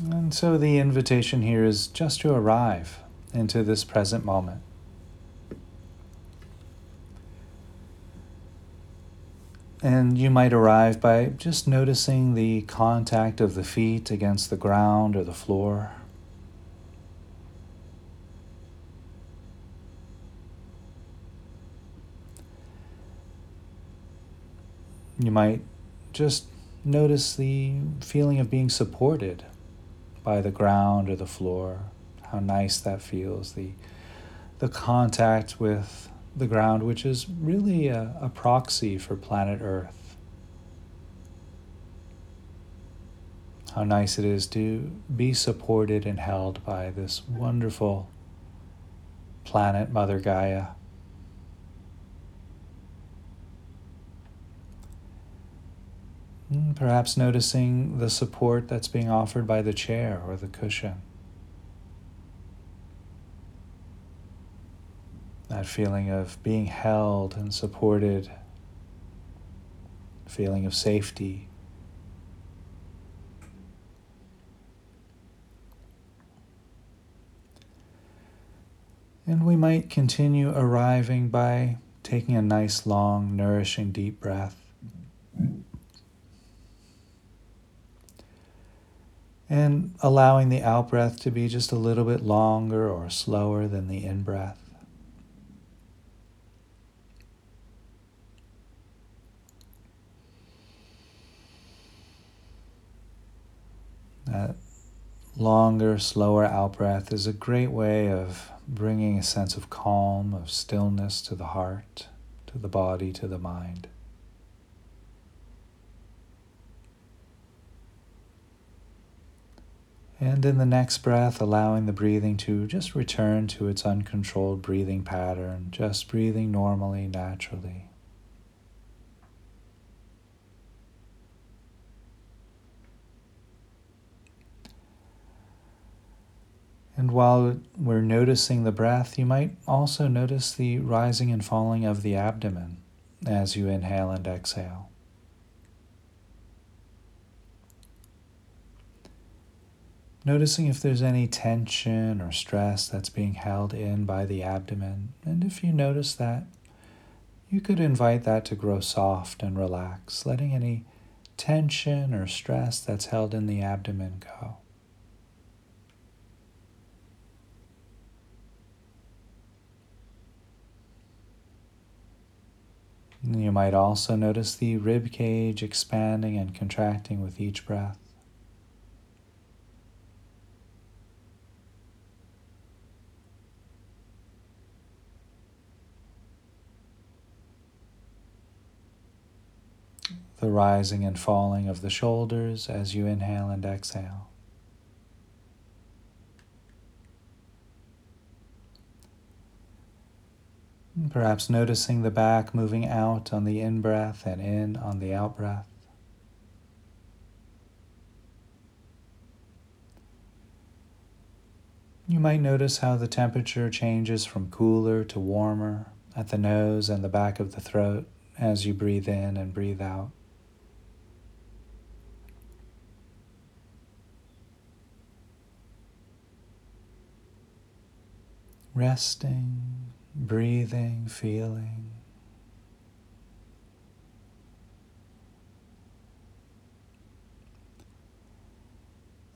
And so the invitation here is just to arrive into this present moment. And you might arrive by just noticing the contact of the feet against the ground or the floor. You might just notice the feeling of being supported by the ground or the floor, how nice that feels, the, the contact with the ground, which is really a, a proxy for planet Earth. How nice it is to be supported and held by this wonderful planet, Mother Gaia. Hmm, perhaps noticing the support that's being offered by the chair or the cushion. That feeling of being held and supported, feeling of safety. And we might continue arriving by taking a nice, long, nourishing, deep breath. And allowing the out breath to be just a little bit longer or slower than the in breath. That longer, slower out breath is a great way of bringing a sense of calm, of stillness to the heart, to the body, to the mind. And in the next breath, allowing the breathing to just return to its uncontrolled breathing pattern, just breathing normally, naturally. And while we're noticing the breath, you might also notice the rising and falling of the abdomen as you inhale and exhale. Noticing if there's any tension or stress that's being held in by the abdomen. And if you notice that, you could invite that to grow soft and relax, letting any tension or stress that's held in the abdomen go. You might also notice the rib cage expanding and contracting with each breath. The rising and falling of the shoulders as you inhale and exhale. Perhaps noticing the back moving out on the in breath and in on the out breath. You might notice how the temperature changes from cooler to warmer at the nose and the back of the throat as you breathe in and breathe out. Resting breathing, feeling.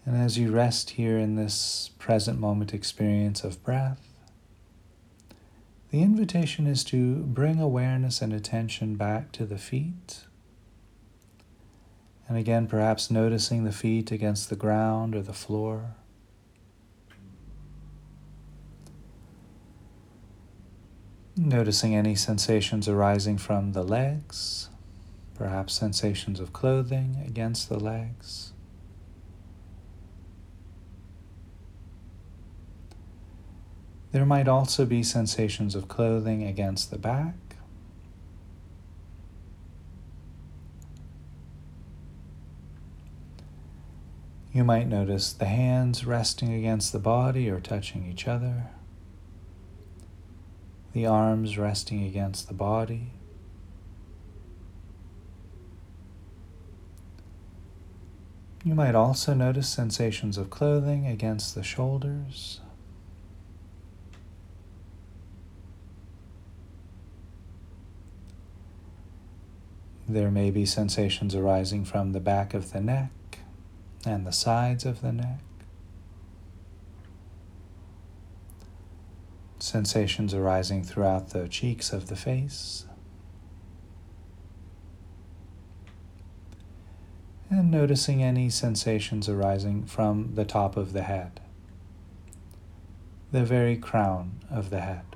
And as you rest here in this present moment experience of breath, the invitation is to bring awareness and attention back to the feet. And again, perhaps noticing the feet against the ground or the floor. Noticing any sensations arising from the legs, perhaps sensations of clothing against the legs. There might also be sensations of clothing against the back. You might notice the hands resting against the body or touching each other the arms resting against the body. You might also notice sensations of clothing against the shoulders. There may be sensations arising from the back of the neck and the sides of the neck. Sensations arising throughout the cheeks of the face. And noticing any sensations arising from the top of the head, the very crown of the head.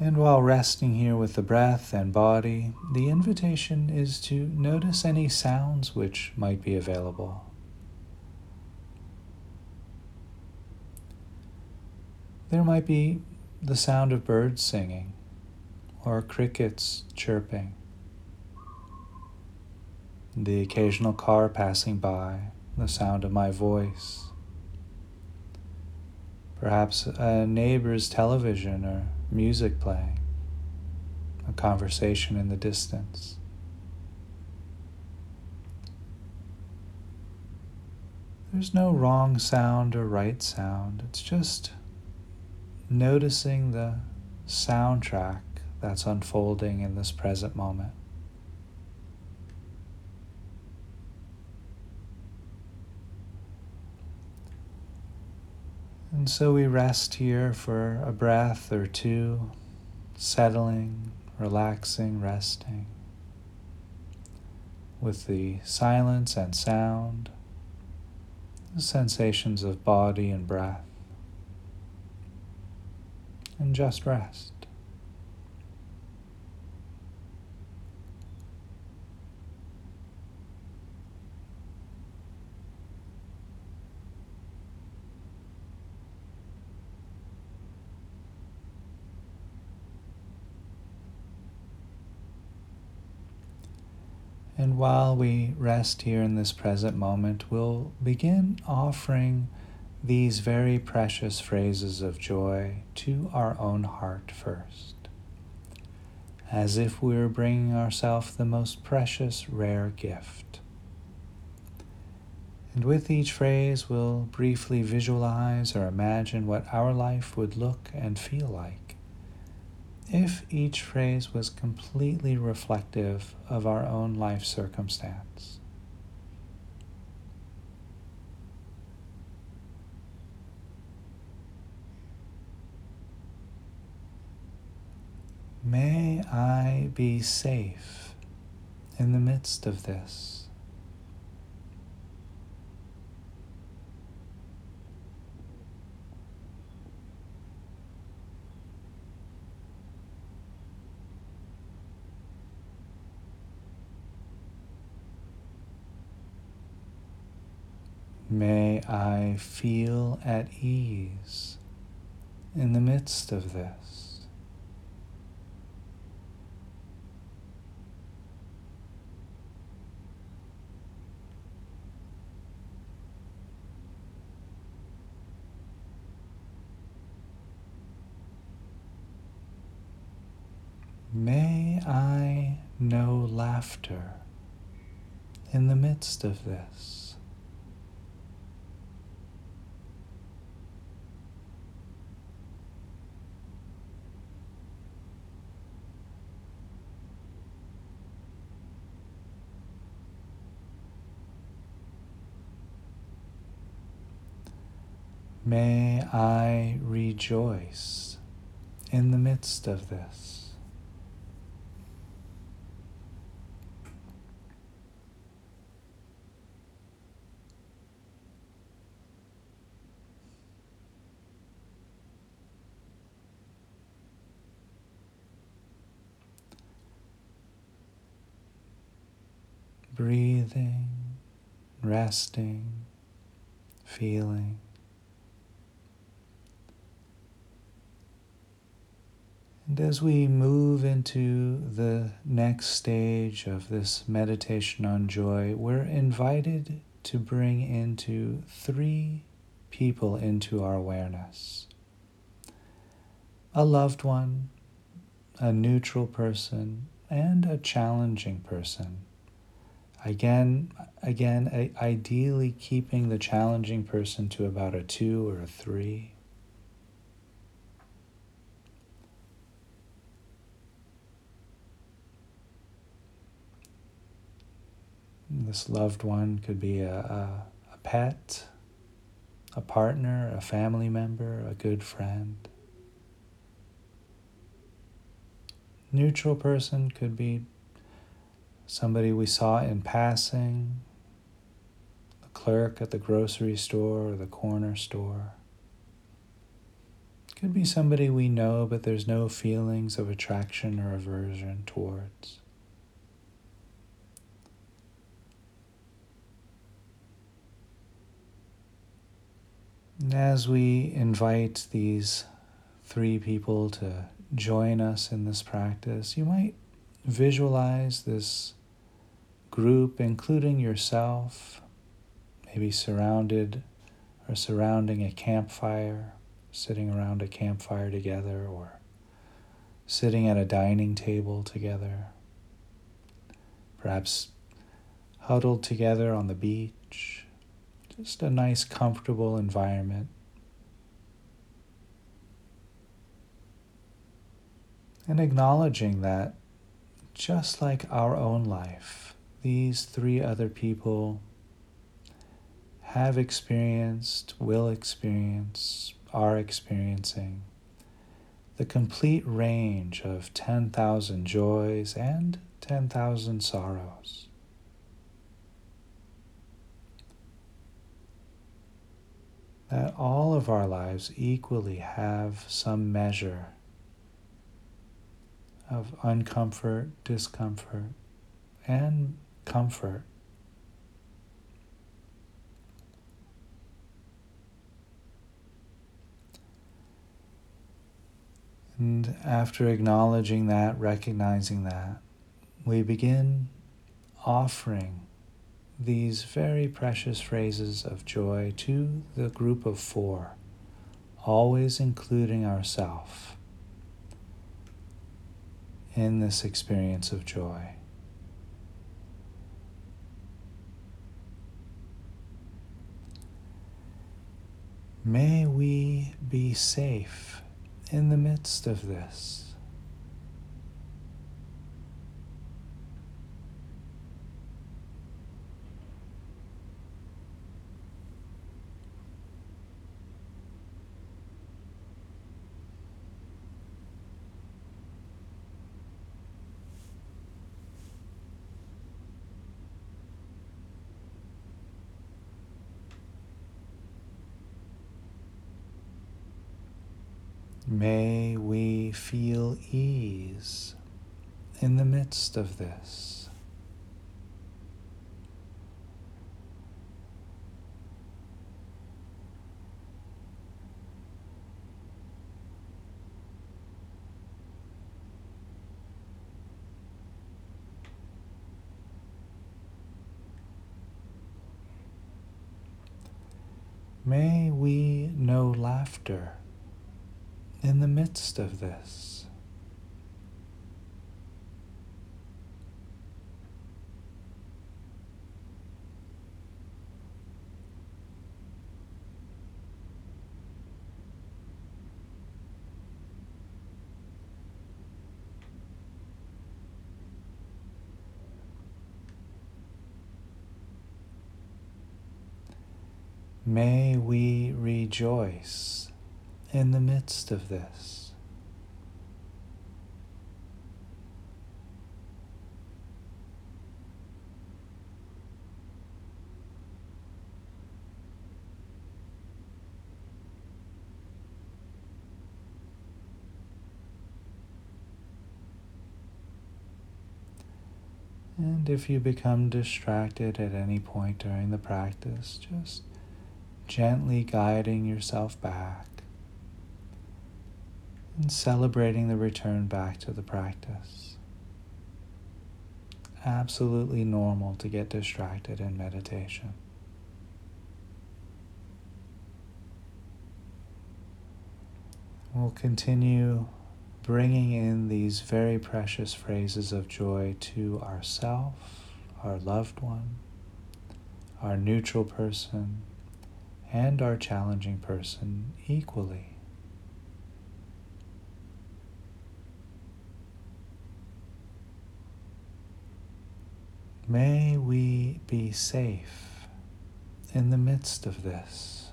And while resting here with the breath and body, the invitation is to notice any sounds which might be available. There might be the sound of birds singing or crickets chirping, the occasional car passing by, the sound of my voice, perhaps a neighbor's television or music playing, a conversation in the distance. There's no wrong sound or right sound. It's just noticing the soundtrack that's unfolding in this present moment. And so we rest here for a breath or two, settling, relaxing, resting with the silence and sound, the sensations of body and breath, and just rest. And while we rest here in this present moment, we'll begin offering these very precious phrases of joy to our own heart first, as if we were bringing ourselves the most precious, rare gift. And with each phrase, we'll briefly visualize or imagine what our life would look and feel like if each phrase was completely reflective of our own life circumstance. May I be safe in the midst of this. May I feel at ease in the midst of this. May I know laughter in the midst of this. May I rejoice in the midst of this. Breathing, resting, feeling. And as we move into the next stage of this meditation on joy, we're invited to bring into three people into our awareness a loved one, a neutral person, and a challenging person. Again, again, ideally keeping the challenging person to about a two or a three. This loved one could be a, a, a pet, a partner, a family member, a good friend. Neutral person could be somebody we saw in passing, the clerk at the grocery store or the corner store. Could be somebody we know, but there's no feelings of attraction or aversion towards. As we invite these three people to join us in this practice, you might visualize this group, including yourself, maybe surrounded or surrounding a campfire, sitting around a campfire together, or sitting at a dining table together, perhaps huddled together on the beach just a nice, comfortable environment. And acknowledging that, just like our own life, these three other people have experienced, will experience, are experiencing the complete range of 10,000 joys and 10,000 sorrows. That all of our lives equally have some measure of uncomfort, discomfort, and comfort. And after acknowledging that, recognizing that, we begin offering these very precious phrases of joy to the group of four, always including ourself in this experience of joy. May we be safe in the midst of this. May we feel ease in the midst of this. May we know laughter in the midst of this. May we rejoice in the midst of this. And if you become distracted at any point during the practice, just gently guiding yourself back and celebrating the return back to the practice. Absolutely normal to get distracted in meditation. We'll continue bringing in these very precious phrases of joy to ourself, our loved one, our neutral person, and our challenging person equally. May we be safe in the midst of this.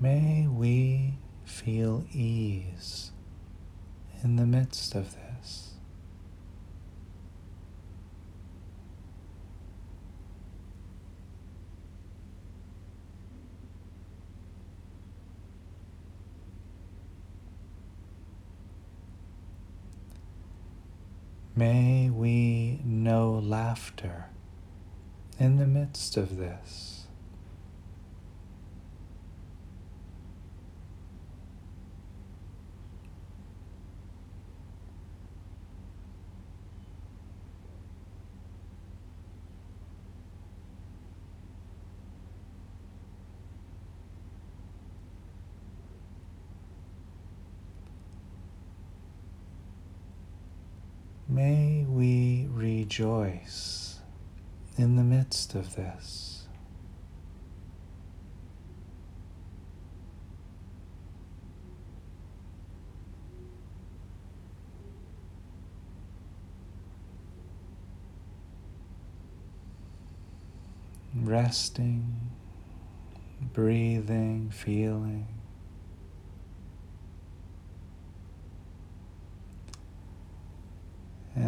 May we feel ease in the midst of this. May we know laughter in the midst of this. May we rejoice in the midst of this. Resting, breathing, feeling.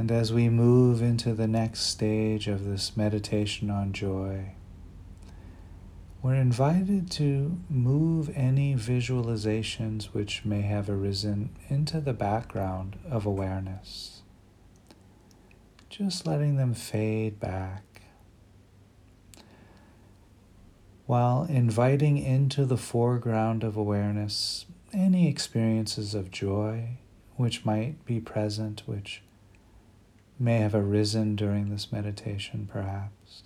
And as we move into the next stage of this meditation on joy, we're invited to move any visualizations which may have arisen into the background of awareness, just letting them fade back. While inviting into the foreground of awareness any experiences of joy which might be present, which may have arisen during this meditation, perhaps.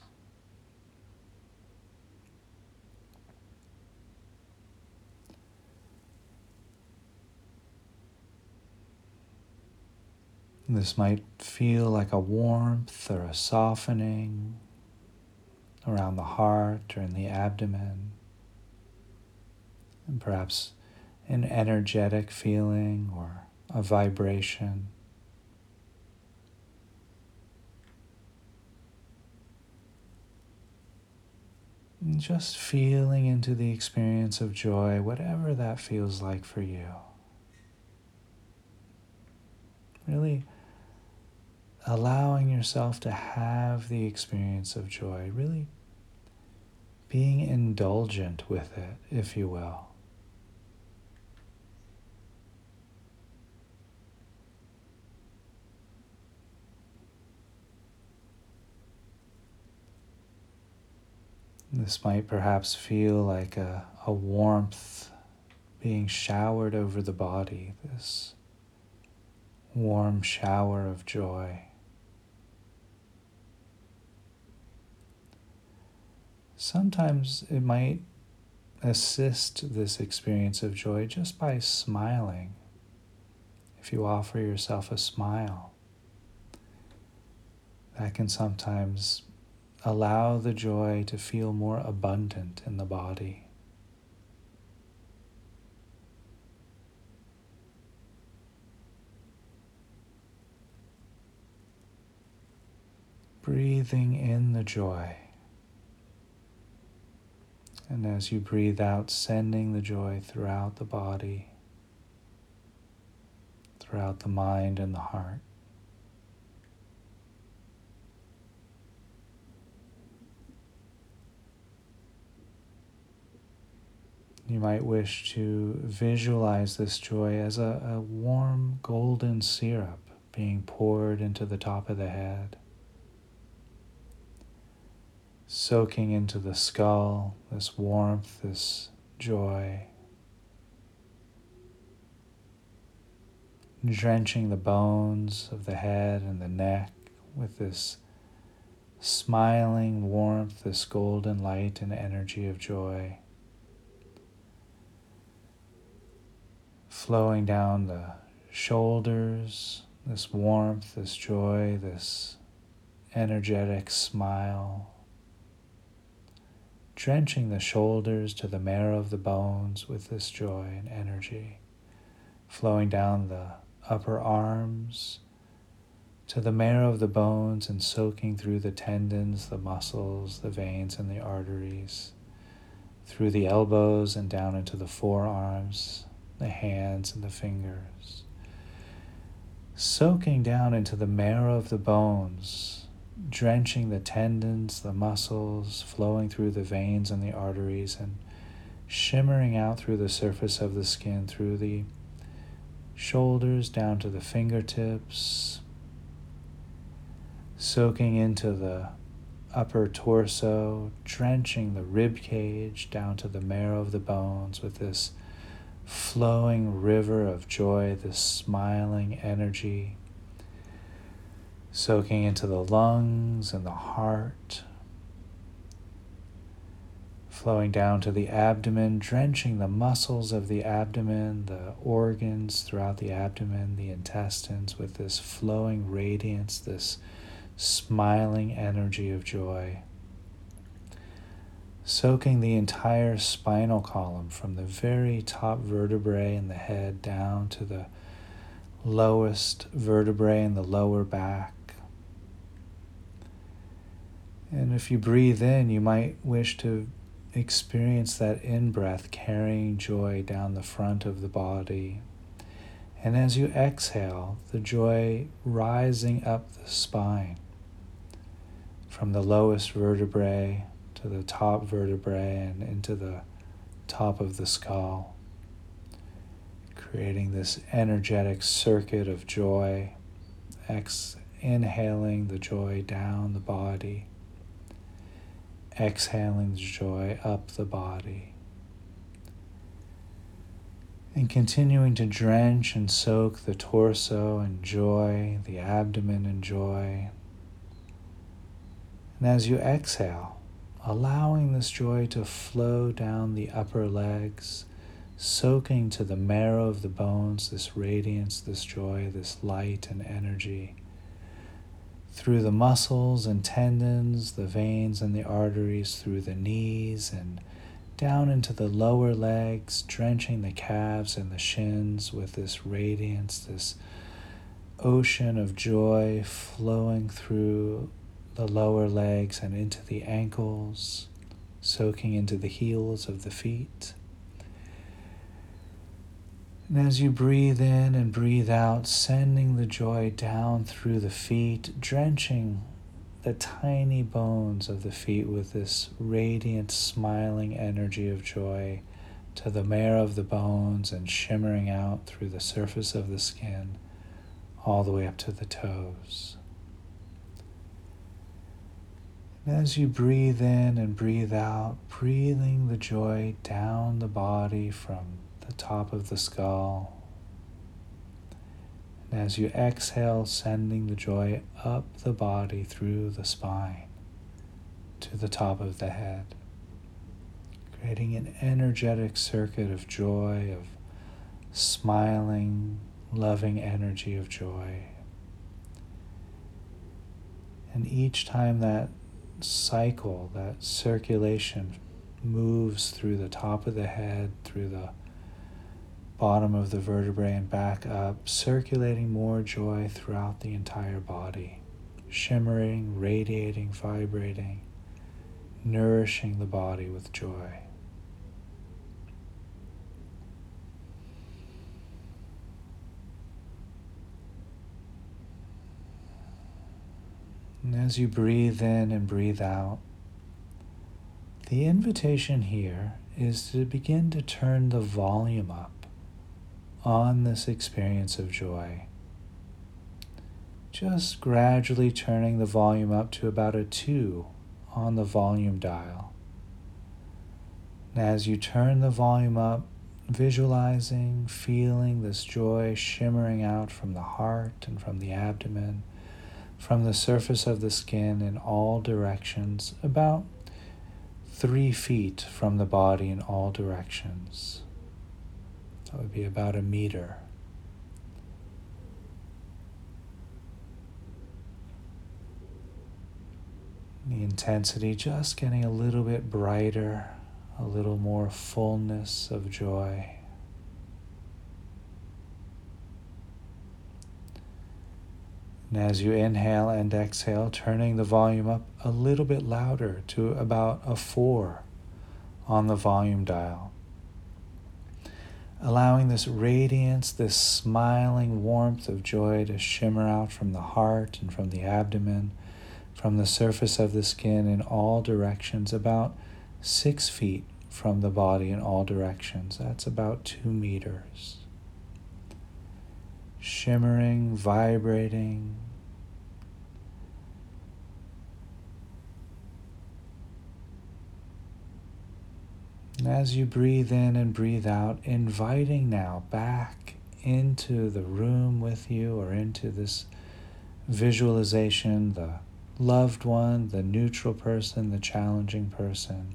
This might feel like a warmth or a softening around the heart or in the abdomen, and perhaps an energetic feeling or a vibration. And just feeling into the experience of joy, whatever that feels like for you. Really allowing yourself to have the experience of joy, really being indulgent with it, if you will. This might perhaps feel like a, a warmth being showered over the body, this warm shower of joy. Sometimes it might assist this experience of joy just by smiling. If you offer yourself a smile, that can sometimes allow the joy to feel more abundant in the body. Breathing in the joy. And as you breathe out, sending the joy throughout the body, throughout the mind and the heart. You might wish to visualize this joy as a, a, warm golden syrup being poured into the top of the head, soaking into the skull, this warmth, this joy. Drenching the bones of the head and the neck with this smiling warmth, this golden light and energy of joy. Flowing down the shoulders, this warmth, this joy, this energetic smile. Drenching the shoulders to the marrow of the bones with this joy and energy. Flowing down the upper arms to the marrow of the bones and soaking through the tendons, the muscles, the veins, and the arteries, through the elbows and down into the forearms, the hands, and the fingers. Soaking down into the marrow of the bones, drenching the tendons, the muscles, flowing through the veins and the arteries, and shimmering out through the surface of the skin, through the shoulders down to the fingertips, soaking into the upper torso, drenching the rib cage down to the marrow of the bones with this flowing river of joy, this smiling energy, soaking into the lungs and the heart, flowing down to the abdomen, drenching the muscles of the abdomen, the organs throughout the abdomen, the intestines with this flowing radiance, this smiling energy of joy, soaking the entire spinal column from the very top vertebrae in the head down to the lowest vertebrae in the lower back. And if you breathe in, you might wish to experience that in breath carrying joy down the front of the body. And as you exhale, the joy rising up the spine from the lowest vertebrae to the top vertebrae and into the top of the skull, creating this energetic circuit of joy, ex- inhaling the joy down the body, exhaling the joy up the body. And continuing to drench and soak the torso in joy, the abdomen in joy, and as you exhale, allowing this joy to flow down the upper legs, soaking to the marrow of the bones, this radiance, this joy, this light and energy, through the muscles and tendons, the veins and the arteries, through the knees and down into the lower legs, drenching the calves and the shins with this radiance, this ocean of joy flowing through the lower legs and into the ankles, soaking into the heels of the feet. And as you breathe in and breathe out, sending the joy down through the feet, drenching the tiny bones of the feet with this radiant, smiling energy of joy to the marrow of the bones and shimmering out through the surface of the skin all the way up to the toes. As you breathe in and breathe out, breathing the joy down the body from the top of the skull. And as you exhale, sending the joy up the body through the spine to the top of the head, creating an energetic circuit of joy, of smiling, loving energy of joy. And each time that cycle, that circulation moves through the top of the head, through the bottom of the vertebrae, and back up, circulating more joy throughout the entire body, shimmering, radiating, vibrating, nourishing the body with joy. And as you breathe in and breathe out, the invitation here is to begin to turn the volume up on this experience of joy. Just gradually turning the volume up to about a two on the volume dial. And as you turn the volume up, visualizing, feeling this joy shimmering out from the heart and from the abdomen, from the surface of the skin in all directions, about three feet from the body in all directions. That would be about a meter. The intensity just getting a little bit brighter a little more fullness of joy. And as you inhale and exhale, turning the volume up a little bit louder to about a four on the volume dial. Allowing this radiance, this smiling warmth of joy to shimmer out from the heart and from the abdomen, from the surface of the skin in all directions, about six feet from the body in all directions. That's about two meters. Shimmering, vibrating. As you breathe in and breathe out, inviting now back into the room with you or into this visualization, the loved one, the neutral person, the challenging person.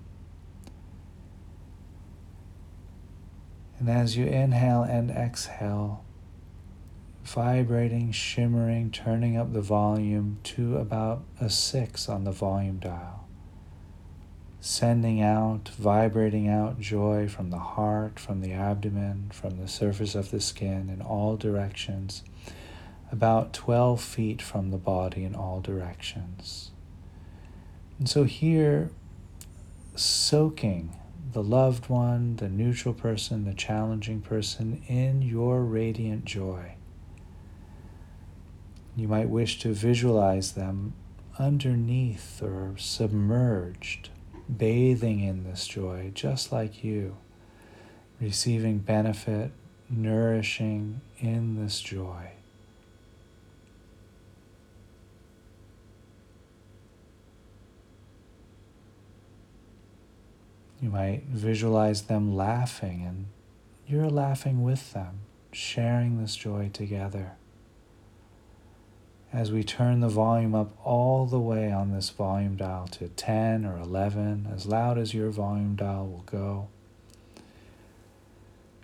And as you inhale and exhale, vibrating, shimmering, turning up the volume to about a six on the volume dial. Sending out, vibrating out joy from the heart, from the abdomen, from the surface of the skin in all directions, about 12 feet from the body in all directions. And so here, soaking the loved one, the neutral person, the challenging person in your radiant joy. You might wish to visualize them underneath or submerged, bathing in this joy, just like you, receiving benefit, nourishing in this joy. You might visualize them laughing, and you're laughing with them, sharing this joy together. As we turn the volume up all the way on this volume dial to 10 or 11, as loud as your volume dial will go,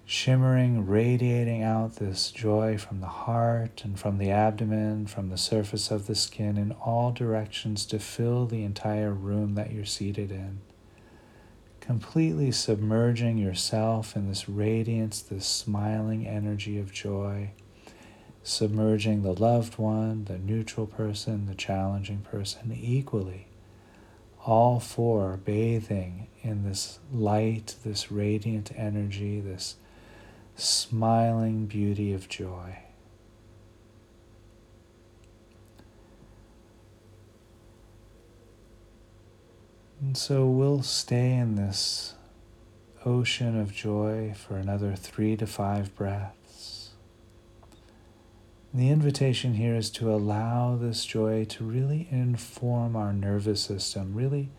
shimmering, radiating out this joy from the heart and from the abdomen, from the surface of the skin in all directions to fill the entire room that you're seated in. Completely submerging yourself in this radiance, this smiling energy of joy, submerging the loved one, the neutral person, the challenging person equally. All four bathing in this light, this radiant energy, this smiling beauty of joy. And so we'll stay in this ocean of joy for another three to five breaths. The invitation here is to allow this joy to really inform our nervous system, really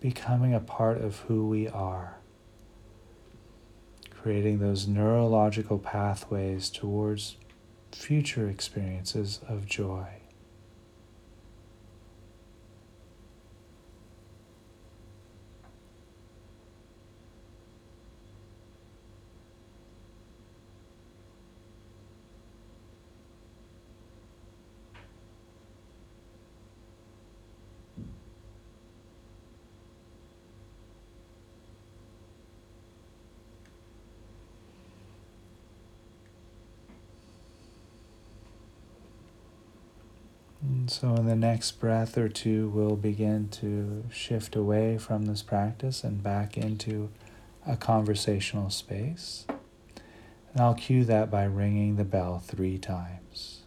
becoming a part of who we are, creating those neurological pathways towards future experiences of joy. So, in the next breath or two, we'll begin to shift away from this practice and back into a conversational space. And I'll cue that by ringing the bell three times.